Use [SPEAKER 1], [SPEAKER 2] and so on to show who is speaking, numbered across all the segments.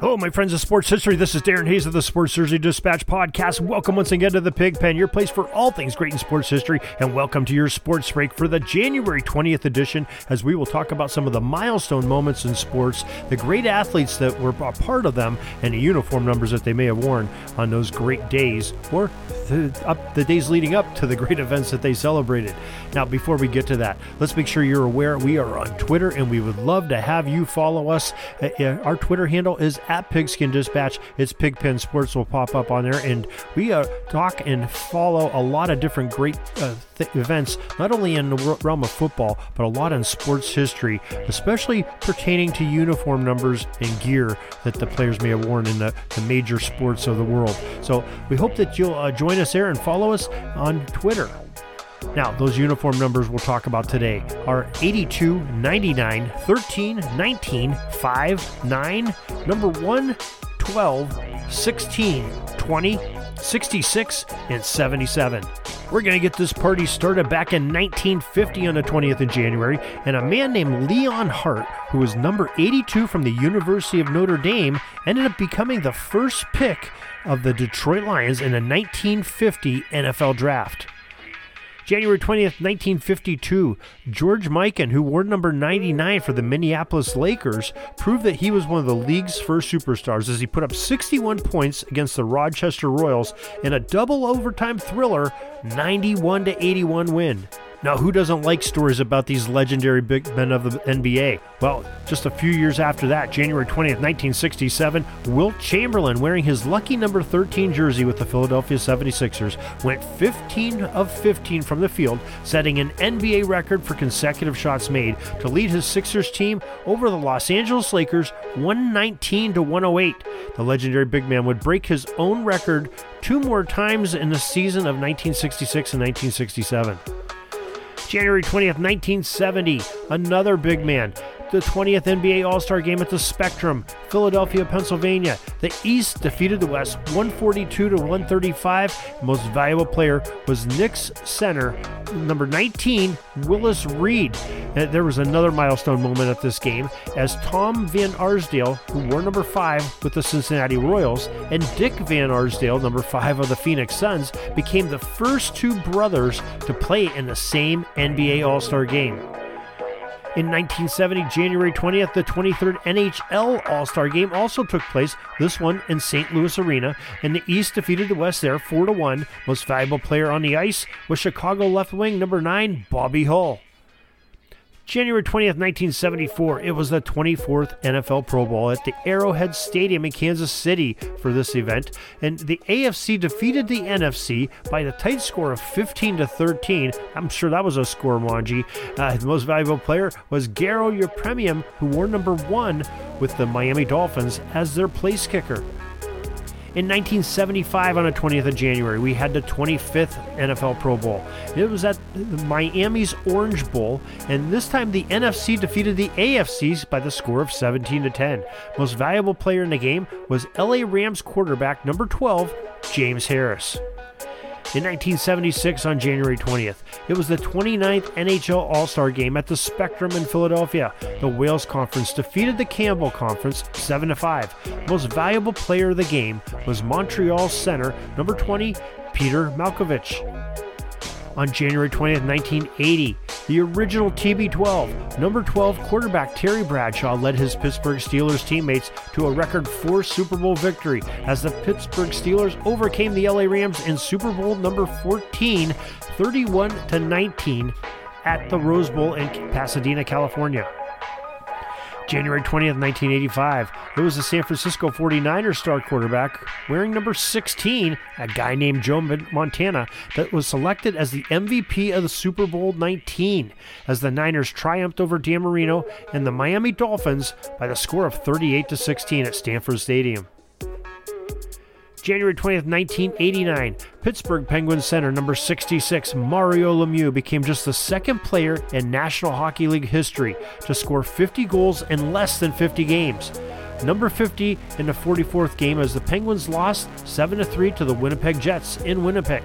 [SPEAKER 1] Hello, my friends of sports history. This is Darren Hayes of the Sports Jersey Dispatch podcast. Welcome once again to the Pigpen, your place for all things great in sports history, and welcome to your sports break for the January 20th edition, as we will talk about some of the milestone moments in sports, the great athletes that were a part of them, and the uniform numbers that they may have worn on those great days, or the, up, the days leading up to the great events that they celebrated. Now, before we get to that, let's make sure you're aware we are on Twitter, and we would love to have you follow us. Uh, our Twitter handle is at Pigskin Dispatch. It's Pigpen Sports will pop up on there, and we uh, talk and follow a lot of different great uh, th- events, not only in the realm of football, but a lot in sports history, especially pertaining to uniform numbers and gear that the players may have worn in the, the major sports of the world. So we hope that you'll uh, join us there and follow us on Twitter. Now, those uniform numbers we'll talk about today are 82, 99, 13, 19, 5, 9, number 1, 12, 16, 20, 66, and 77. We're going to get this party started back in 1950 on the 20th of January, and a man named Leon Hart, who was number 82 from the University of Notre Dame, ended up becoming the first pick of the Detroit Lions in the 1950 NFL Draft. January 20th, 1952, George Mikan, who wore number 99 for the Minneapolis Lakers, proved that he was one of the league's first superstars as he put up 61 points against the Rochester Royals in a double overtime thriller 91 81 win. Now, who doesn't like stories about these legendary big men of the NBA? Well, just a few years after that, January 20th, 1967, Wilt Chamberlain, wearing his lucky number 13 jersey with the Philadelphia 76ers, went 15 of 15 from the field, setting an NBA record for consecutive shots made to lead his Sixers team over the Los Angeles Lakers 119 to 108. The legendary big man would break his own record two more times in the season of 1966 and 1967. January 20th, 1970, another big man. The 20th NBA All Star game at the Spectrum, Philadelphia, Pennsylvania. The East defeated the West 142 to 135. Most valuable player was Knicks center number 19, Willis Reed. Uh, there was another milestone moment at this game as Tom Van Arsdale, who wore number 5 with the Cincinnati Royals, and Dick Van Arsdale, number 5 of the Phoenix Suns, became the first two brothers to play in the same NBA All Star game. In 1970, January 20th, the 23rd NHL All Star Game also took place, this one in St. Louis Arena, and the East defeated the West there 4 1. Most valuable player on the ice was Chicago left wing number 9, Bobby Hull. January 20th, 1974, it was the 24th NFL Pro Bowl at the Arrowhead Stadium in Kansas City for this event, and the AFC defeated the NFC by the tight score of 15 to 13. I'm sure that was a score, Wanji. Uh, the most valuable player was Garo Yepremian, who wore number one with the Miami Dolphins as their place kicker. In 1975, on the 20th of January, we had the 25th NFL Pro Bowl. It was at Miami's Orange Bowl, and this time the NFC defeated the AFCs by the score of 17 to 10. Most valuable player in the game was LA Rams quarterback number 12, James Harris. In 1976, on January 20th, it was the 29th NHL All Star game at the Spectrum in Philadelphia. The Wales Conference defeated the Campbell Conference 7 5. Most valuable player of the game was Montreal center number 20, Peter Mahovlich on January 20th, 1980. The original TB12, number 12 quarterback Terry Bradshaw led his Pittsburgh Steelers teammates to a record four Super Bowl victory as the Pittsburgh Steelers overcame the LA Rams in Super Bowl number 14, 31 to 19 at the Rose Bowl in Pasadena, California. January 20th, 1985, it was the San Francisco 49ers star quarterback wearing number 16, a guy named Joe Montana, that was selected as the MVP of the Super Bowl 19 as the Niners triumphed over Dan Marino and the Miami Dolphins by the score of 38 to 16 at Stanford Stadium. January 20th, 1989, Pittsburgh Penguins center number 66, Mario Lemieux, became just the second player in National Hockey League history to score 50 goals in less than 50 games. Number 50 in the 44th game as the Penguins lost 7 3 to the Winnipeg Jets in Winnipeg.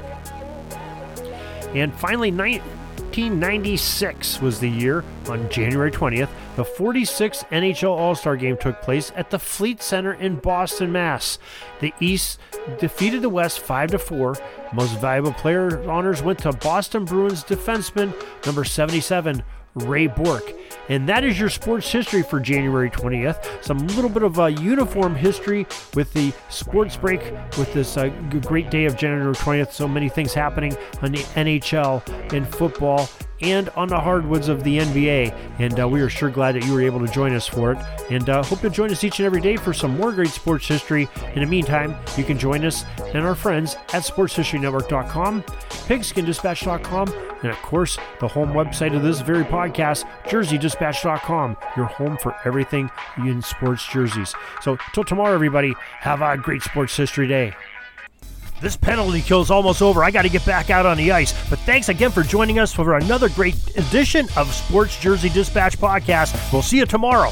[SPEAKER 1] And finally, 1996 was the year. On January 20th, the 46th NHL All Star Game took place at the Fleet Center in Boston, Mass. The East defeated the West 5 to 4. Most valuable player honors went to Boston Bruins defenseman number 77, Ray Bourque. And that is your sports history for January 20th. Some little bit of a uniform history with the sports break with this uh, great day of January 20th. So many things happening on the NHL in football and on the hardwoods of the NBA. And uh, we are sure glad that you were able to join us for it. And uh, hope you'll join us each and every day for some more great sports history. In the meantime, you can join us and our friends at sportshistorynetwork.com, pigskindispatch.com, and of course, the home website of this very podcast, jerseydispatch.com, your home for everything in sports jerseys. So, till tomorrow, everybody, have a great sports history day. This penalty kill is almost over. I got to get back out on the ice. But thanks again for joining us for another great edition of Sports Jersey Dispatch Podcast. We'll see you tomorrow.